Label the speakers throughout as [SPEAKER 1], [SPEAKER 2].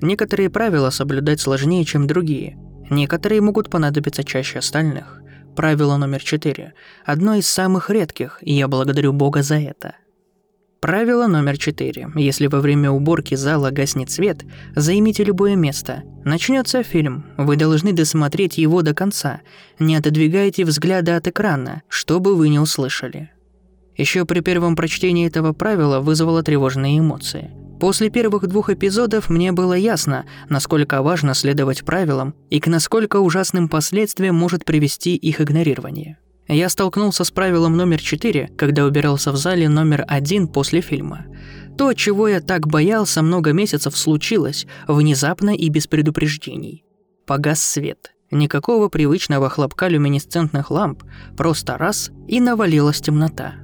[SPEAKER 1] Некоторые правила соблюдать сложнее, чем другие. Некоторые могут понадобиться чаще остальных. Правило номер четыре. Одно из самых редких, и я благодарю Бога за это. Правило номер четыре. Если во время уборки зала гаснет свет, займите любое место. Начнется фильм. Вы должны досмотреть его до конца. Не отодвигайте взгляда от экрана, чтобы вы не услышали. Еще при первом прочтении этого правила вызвало тревожные эмоции. После первых двух эпизодов мне было ясно, насколько важно следовать правилам и к насколько ужасным последствиям может привести их игнорирование. Я столкнулся с правилом номер 4, когда убирался в зале номер один после фильма. То, чего я так боялся много месяцев, случилось, внезапно и без предупреждений. Погас свет. Никакого привычного хлопка люминесцентных ламп, просто раз – и навалилась темнота.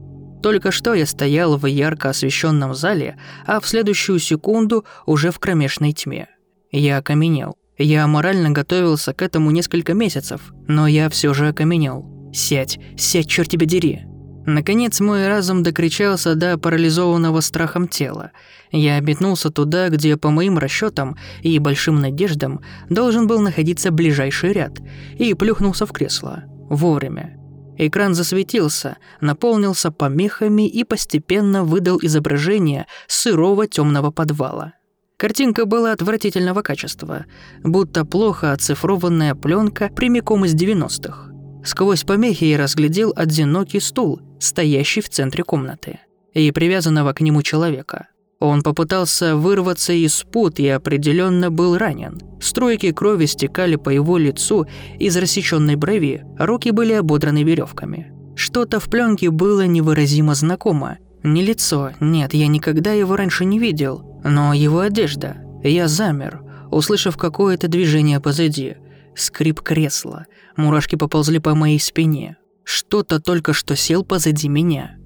[SPEAKER 1] Только что я стоял в ярко освещенном зале, а в следующую секунду уже в кромешной тьме. Я окаменел. Я морально готовился к этому несколько месяцев, но я все же окаменел. «Сядь, сядь, черт тебя дери!» Наконец мой разум докричался до парализованного страхом тела. Я обетнулся туда, где, по моим расчетам и большим надеждам, должен был находиться ближайший ряд, и плюхнулся в кресло. Вовремя. Экран засветился, наполнился помехами и постепенно выдал изображение сырого темного подвала. Картинка была отвратительного качества, будто плохо оцифрованная пленка прямиком из 90-х. Сквозь помехи я разглядел одинокий стул, стоящий в центре комнаты, и привязанного к нему человека. Он попытался вырваться из пут и определенно был ранен. Струйки крови стекали по его лицу из рассеченной брови, руки были ободраны веревками. Что-то в пленке было невыразимо знакомо. Не лицо, нет, я никогда его раньше не видел, но его одежда. Я замер, услышав какое-то движение позади. Скрип кресла. Мурашки поползли по моей спине. Что-то только что сел позади меня.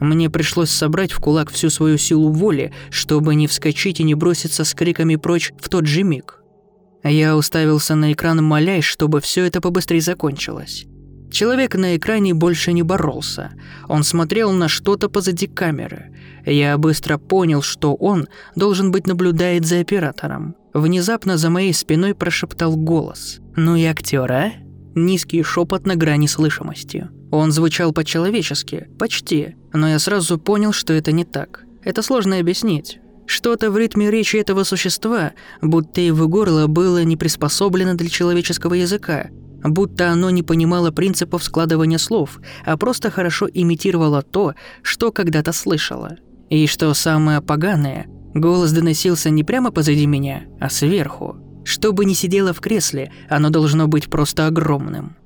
[SPEAKER 1] Мне пришлось собрать в кулак всю свою силу воли, чтобы не вскочить и не броситься с криками прочь в тот же миг. Я уставился на экран, молясь, чтобы все это побыстрее закончилось. Человек на экране больше не боролся. Он смотрел на что-то позади камеры. Я быстро понял, что он, должен быть, наблюдает за оператором. Внезапно за моей спиной прошептал голос. «Ну и актер, а?» Низкий шепот на грани слышимости. Он звучал по-человечески, почти, но я сразу понял, что это не так. Это сложно объяснить. Что-то в ритме речи этого существа, будто его горло было не приспособлено для человеческого языка, будто оно не понимало принципов складывания слов, а просто хорошо имитировало то, что когда-то слышало. И что самое поганое, голос доносился не прямо позади меня, а сверху. Что бы ни сидело в кресле, оно должно быть просто огромным.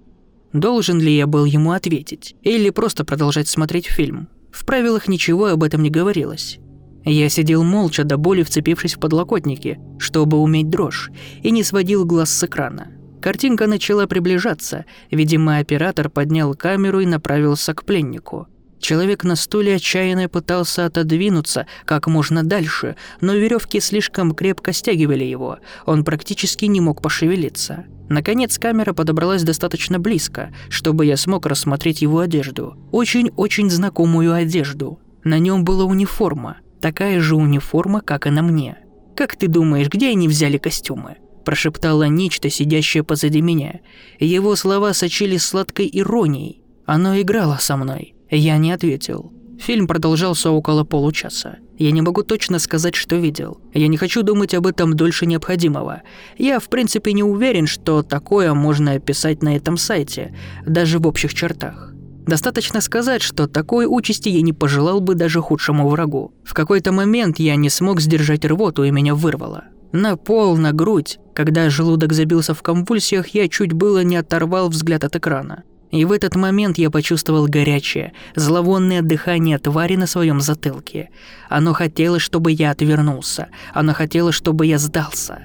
[SPEAKER 1] Должен ли я был ему ответить? Или просто продолжать смотреть фильм? В правилах ничего об этом не говорилось. Я сидел молча до боли вцепившись в подлокотники, чтобы уметь дрожь, и не сводил глаз с экрана. Картинка начала приближаться, видимо, оператор поднял камеру и направился к пленнику – Человек на стуле отчаянно пытался отодвинуться как можно дальше, но веревки слишком крепко стягивали его, он практически не мог пошевелиться. Наконец камера подобралась достаточно близко, чтобы я смог рассмотреть его одежду. Очень-очень знакомую одежду. На нем была униформа, такая же униформа, как и на мне. «Как ты думаешь, где они взяли костюмы?» прошептала нечто, сидящее позади меня. Его слова сочились сладкой иронией. Оно играло со мной. Я не ответил. Фильм продолжался около получаса. Я не могу точно сказать, что видел. Я не хочу думать об этом дольше необходимого. Я, в принципе, не уверен, что такое можно описать на этом сайте, даже в общих чертах. Достаточно сказать, что такой участи я не пожелал бы даже худшему врагу. В какой-то момент я не смог сдержать рвоту и меня вырвало. На пол, на грудь. Когда желудок забился в конвульсиях, я чуть было не оторвал взгляд от экрана. И в этот момент я почувствовал горячее, зловонное дыхание твари на своем затылке. Оно хотело, чтобы я отвернулся. Оно хотело, чтобы я сдался.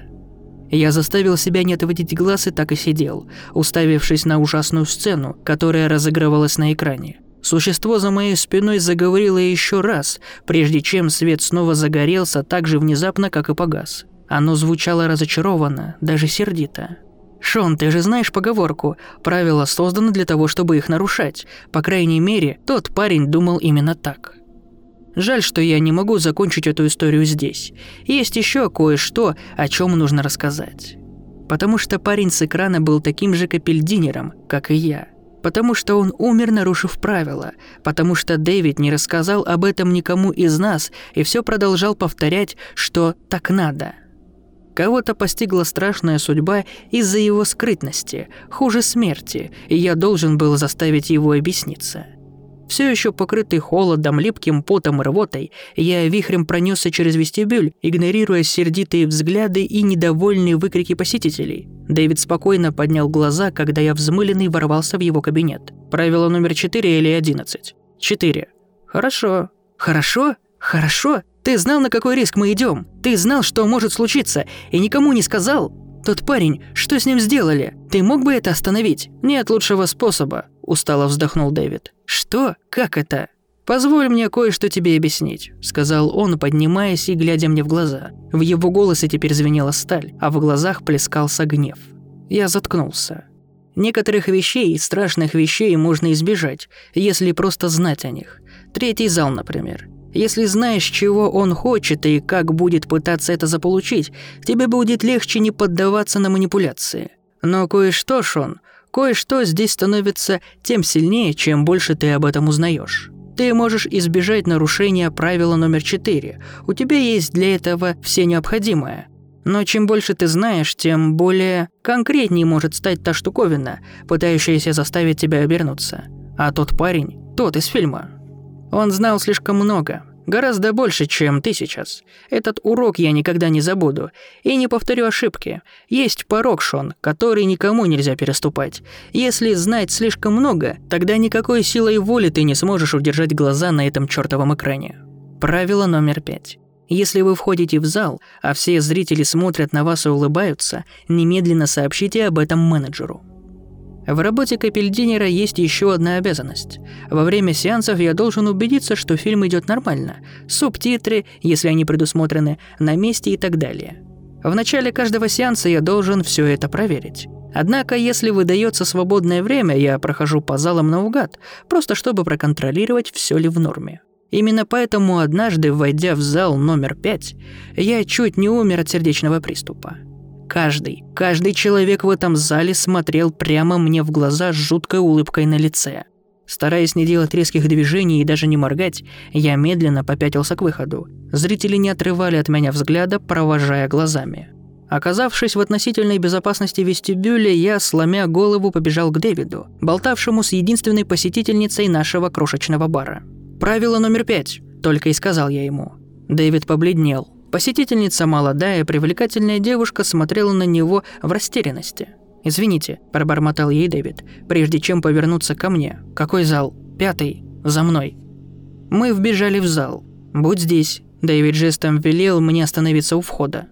[SPEAKER 1] Я заставил себя не отводить глаз и так и сидел, уставившись на ужасную сцену, которая разыгрывалась на экране. Существо за моей спиной заговорило еще раз, прежде чем свет снова загорелся так же внезапно, как и погас. Оно звучало разочарованно, даже сердито. Шон, ты же знаешь поговорку. Правила созданы для того, чтобы их нарушать. По крайней мере, тот парень думал именно так. Жаль, что я не могу закончить эту историю здесь. Есть еще кое-что, о чем нужно рассказать. Потому что парень с экрана был таким же капельдинером, как и я. Потому что он умер, нарушив правила. Потому что Дэвид не рассказал об этом никому из нас и все продолжал повторять, что так надо. Кого-то постигла страшная судьба из-за его скрытности, хуже смерти, и я должен был заставить его объясниться. Все еще покрытый холодом, липким потом и рвотой, я вихрем пронесся через вестибюль, игнорируя сердитые взгляды и недовольные выкрики посетителей. Дэвид спокойно поднял глаза, когда я взмыленный ворвался в его кабинет. Правило номер 4 или 11? 4. Хорошо. Хорошо? Хорошо? Ты знал, на какой риск мы идем. Ты знал, что может случиться, и никому не сказал. Тот парень, что с ним сделали? Ты мог бы это остановить? Нет лучшего способа, устало вздохнул Дэвид. Что? Как это? «Позволь мне кое-что тебе объяснить», – сказал он, поднимаясь и глядя мне в глаза. В его голосе теперь звенела сталь, а в глазах плескался гнев. Я заткнулся. Некоторых вещей, страшных вещей можно избежать, если просто знать о них. Третий зал, например. Если знаешь, чего он хочет и как будет пытаться это заполучить, тебе будет легче не поддаваться на манипуляции. Но кое-что, Шон, кое-что здесь становится тем сильнее, чем больше ты об этом узнаешь. Ты можешь избежать нарушения правила номер 4. У тебя есть для этого все необходимое. Но чем больше ты знаешь, тем более конкретнее может стать та штуковина, пытающаяся заставить тебя обернуться. А тот парень, тот из фильма, он знал слишком много, гораздо больше, чем ты сейчас. Этот урок я никогда не забуду. И не повторю ошибки. Есть порог, Шон, который никому нельзя переступать. Если знать слишком много, тогда никакой силой воли ты не сможешь удержать глаза на этом чертовом экране. Правило номер пять. Если вы входите в зал, а все зрители смотрят на вас и улыбаются, немедленно сообщите об этом менеджеру. В работе капельдинера есть еще одна обязанность. Во время сеансов я должен убедиться, что фильм идет нормально. Субтитры, если они предусмотрены, на месте и так далее. В начале каждого сеанса я должен все это проверить. Однако, если выдается свободное время, я прохожу по залам наугад, просто чтобы проконтролировать, все ли в норме. Именно поэтому однажды, войдя в зал номер пять, я чуть не умер от сердечного приступа. Каждый, каждый человек в этом зале смотрел прямо мне в глаза с жуткой улыбкой на лице. Стараясь не делать резких движений и даже не моргать, я медленно попятился к выходу. Зрители не отрывали от меня взгляда, провожая глазами. Оказавшись в относительной безопасности вестибюля, я, сломя голову, побежал к Дэвиду, болтавшему с единственной посетительницей нашего крошечного бара. «Правило номер пять», – только и сказал я ему. Дэвид побледнел, Посетительница, молодая, привлекательная девушка, смотрела на него в растерянности. «Извините», – пробормотал ей Дэвид, прежде чем повернуться ко мне. «Какой зал?» «Пятый. За мной». Мы вбежали в зал. «Будь здесь», – Дэвид жестом велел мне остановиться у входа.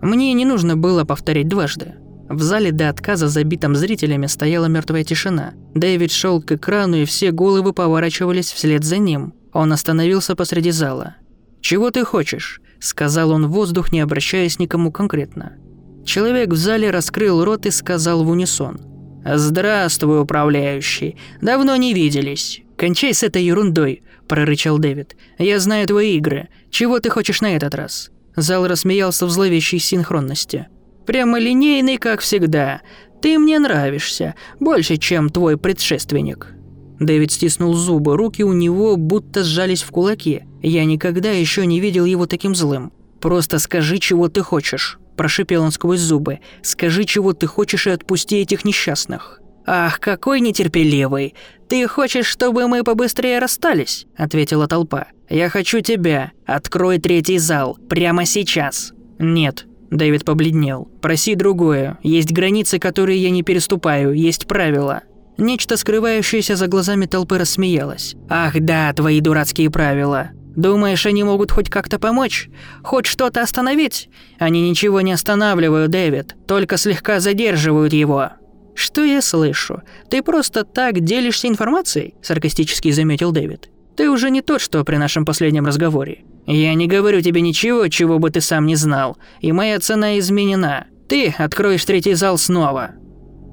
[SPEAKER 1] Мне не нужно было повторить дважды. В зале до отказа забитым зрителями стояла мертвая тишина. Дэвид шел к экрану, и все головы поворачивались вслед за ним. Он остановился посреди зала. «Чего ты хочешь?» Сказал он в воздух, не обращаясь никому конкретно. Человек в зале раскрыл рот и сказал в унисон. «Здравствуй, управляющий. Давно не виделись». «Кончай с этой ерундой», – прорычал Дэвид. «Я знаю твои игры. Чего ты хочешь на этот раз?» Зал рассмеялся в зловещей синхронности. «Прямо линейный, как всегда. Ты мне нравишься. Больше, чем твой предшественник». Дэвид стиснул зубы, руки у него будто сжались в кулаки. Я никогда еще не видел его таким злым. «Просто скажи, чего ты хочешь», – прошипел он сквозь зубы. «Скажи, чего ты хочешь и отпусти этих несчастных». «Ах, какой нетерпеливый! Ты хочешь, чтобы мы побыстрее расстались?» – ответила толпа. «Я хочу тебя. Открой третий зал. Прямо сейчас». «Нет», – Дэвид побледнел. «Проси другое. Есть границы, которые я не переступаю. Есть правила». Нечто, скрывающееся за глазами толпы, рассмеялось. «Ах да, твои дурацкие правила. Думаешь, они могут хоть как-то помочь? Хоть что-то остановить? Они ничего не останавливают, Дэвид, только слегка задерживают его». «Что я слышу? Ты просто так делишься информацией?» – саркастически заметил Дэвид. «Ты уже не тот, что при нашем последнем разговоре. Я не говорю тебе ничего, чего бы ты сам не знал, и моя цена изменена. Ты откроешь третий зал снова».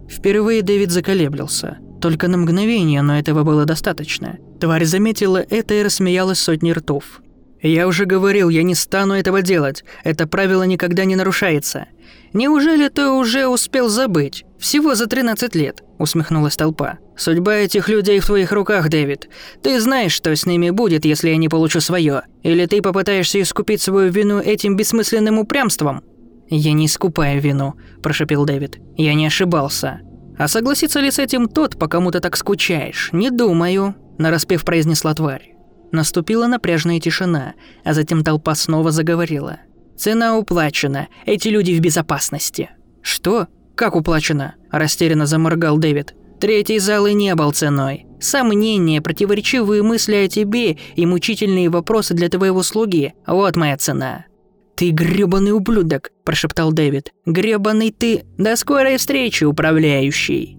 [SPEAKER 1] Впервые Дэвид заколеблился. Только на мгновение, но этого было достаточно. Тварь заметила это и рассмеялась сотни ртов. «Я уже говорил, я не стану этого делать. Это правило никогда не нарушается. Неужели ты уже успел забыть? Всего за 13 лет», – усмехнулась толпа. «Судьба этих людей в твоих руках, Дэвид. Ты знаешь, что с ними будет, если я не получу свое. Или ты попытаешься искупить свою вину этим бессмысленным упрямством?» «Я не искупаю вину», – прошепел Дэвид. «Я не ошибался». «А согласится ли с этим тот, по кому ты так скучаешь? Не думаю», – нараспев произнесла тварь. Наступила напряженная тишина, а затем толпа снова заговорила. «Цена уплачена. Эти люди в безопасности». «Что? Как уплачена?» – растерянно заморгал Дэвид. «Третий зал и не был ценой. Сомнения, противоречивые мысли о тебе и мучительные вопросы для твоего слуги – вот моя цена». «Ты грёбаный ублюдок», – прошептал Дэвид. «Грёбаный ты! До скорой встречи, управляющий!»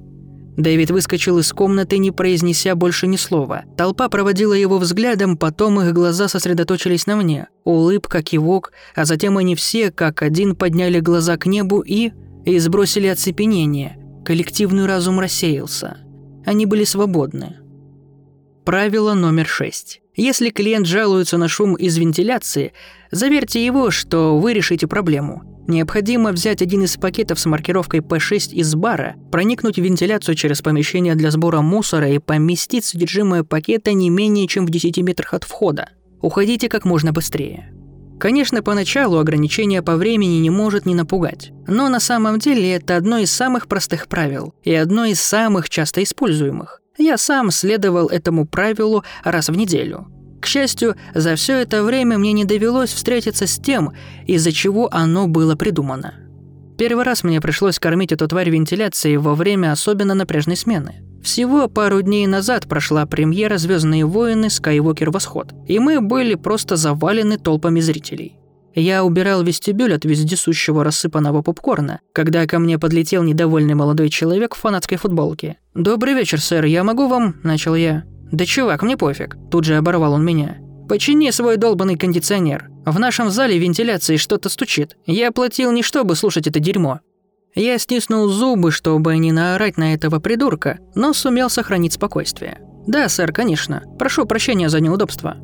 [SPEAKER 1] Дэвид выскочил из комнаты, не произнеся больше ни слова. Толпа проводила его взглядом, потом их глаза сосредоточились на мне. Улыбка, кивок, а затем они все, как один, подняли глаза к небу и... и сбросили оцепенение. Коллективный разум рассеялся. Они были свободны. Правило номер шесть. Если клиент жалуется на шум из вентиляции, заверьте его, что вы решите проблему. Необходимо взять один из пакетов с маркировкой P6 из бара, проникнуть в вентиляцию через помещение для сбора мусора и поместить содержимое пакета не менее чем в 10 метрах от входа. Уходите как можно быстрее. Конечно, поначалу ограничение по времени не может не напугать, но на самом деле это одно из самых простых правил и одно из самых часто используемых. Я сам следовал этому правилу раз в неделю – к счастью, за все это время мне не довелось встретиться с тем, из-за чего оно было придумано. Первый раз мне пришлось кормить эту тварь вентиляцией во время особенно напряжной смены. Всего пару дней назад прошла премьера «Звездные войны. Скайуокер. Восход», и мы были просто завалены толпами зрителей. Я убирал вестибюль от вездесущего рассыпанного попкорна, когда ко мне подлетел недовольный молодой человек в фанатской футболке. «Добрый вечер, сэр, я могу вам...» – начал я. «Да чувак, мне пофиг», – тут же оборвал он меня. «Почини свой долбанный кондиционер. В нашем зале вентиляции что-то стучит. Я платил не чтобы слушать это дерьмо». Я стиснул зубы, чтобы не наорать на этого придурка, но сумел сохранить спокойствие. «Да, сэр, конечно. Прошу прощения за неудобство».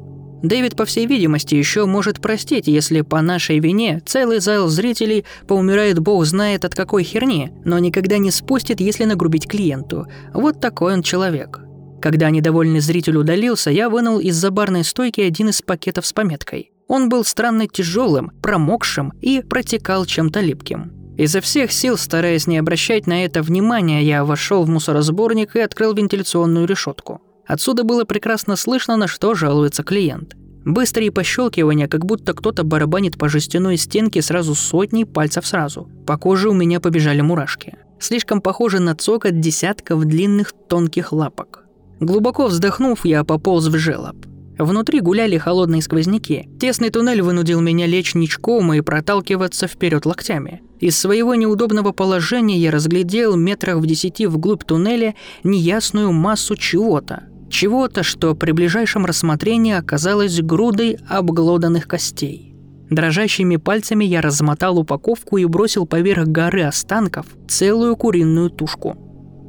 [SPEAKER 1] Дэвид, по всей видимости, еще может простить, если по нашей вине целый зал зрителей поумирает бог знает от какой херни, но никогда не спустит, если нагрубить клиенту. Вот такой он человек. Когда недовольный зритель удалился, я вынул из-за барной стойки один из пакетов с пометкой. Он был странно тяжелым, промокшим и протекал чем-то липким. Изо всех сил, стараясь не обращать на это внимания, я вошел в мусоросборник и открыл вентиляционную решетку. Отсюда было прекрасно слышно, на что жалуется клиент. Быстрые пощелкивания, как будто кто-то барабанит по жестяной стенке сразу сотней пальцев сразу. По коже у меня побежали мурашки. Слишком похоже на цокот десятков длинных тонких лапок. Глубоко вздохнув, я пополз в желоб. Внутри гуляли холодные сквозняки. Тесный туннель вынудил меня лечь ничком и проталкиваться вперед локтями. Из своего неудобного положения я разглядел метрах в десяти вглубь туннеля неясную массу чего-то. Чего-то, что при ближайшем рассмотрении оказалось грудой обглоданных костей. Дрожащими пальцами я размотал упаковку и бросил поверх горы останков целую куриную тушку.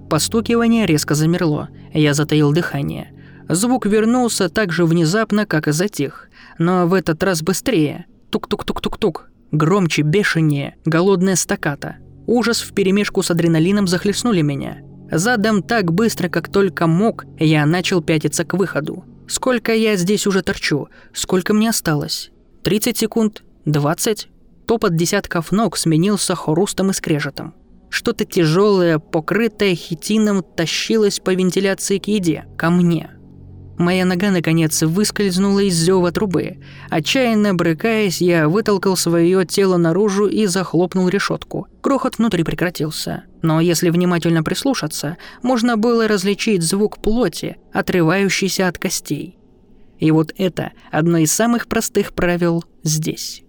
[SPEAKER 1] Постукивание резко замерло. Я затаил дыхание. Звук вернулся так же внезапно, как и затих. Но в этот раз быстрее. Тук-тук-тук-тук-тук. Громче, бешенее, голодная стаката. Ужас вперемешку с адреналином захлестнули меня. Задом так быстро, как только мог, я начал пятиться к выходу. Сколько я здесь уже торчу? Сколько мне осталось? 30 секунд? 20? Топот десятков ног сменился хрустом и скрежетом. Что-то тяжелое, покрытое хитином, тащилось по вентиляции к еде, ко мне. Моя нога, наконец, выскользнула из зева трубы. Отчаянно брыкаясь, я вытолкал свое тело наружу и захлопнул решетку. Грохот внутри прекратился. Но если внимательно прислушаться, можно было различить звук плоти, отрывающийся от костей. И вот это одно из самых простых правил здесь.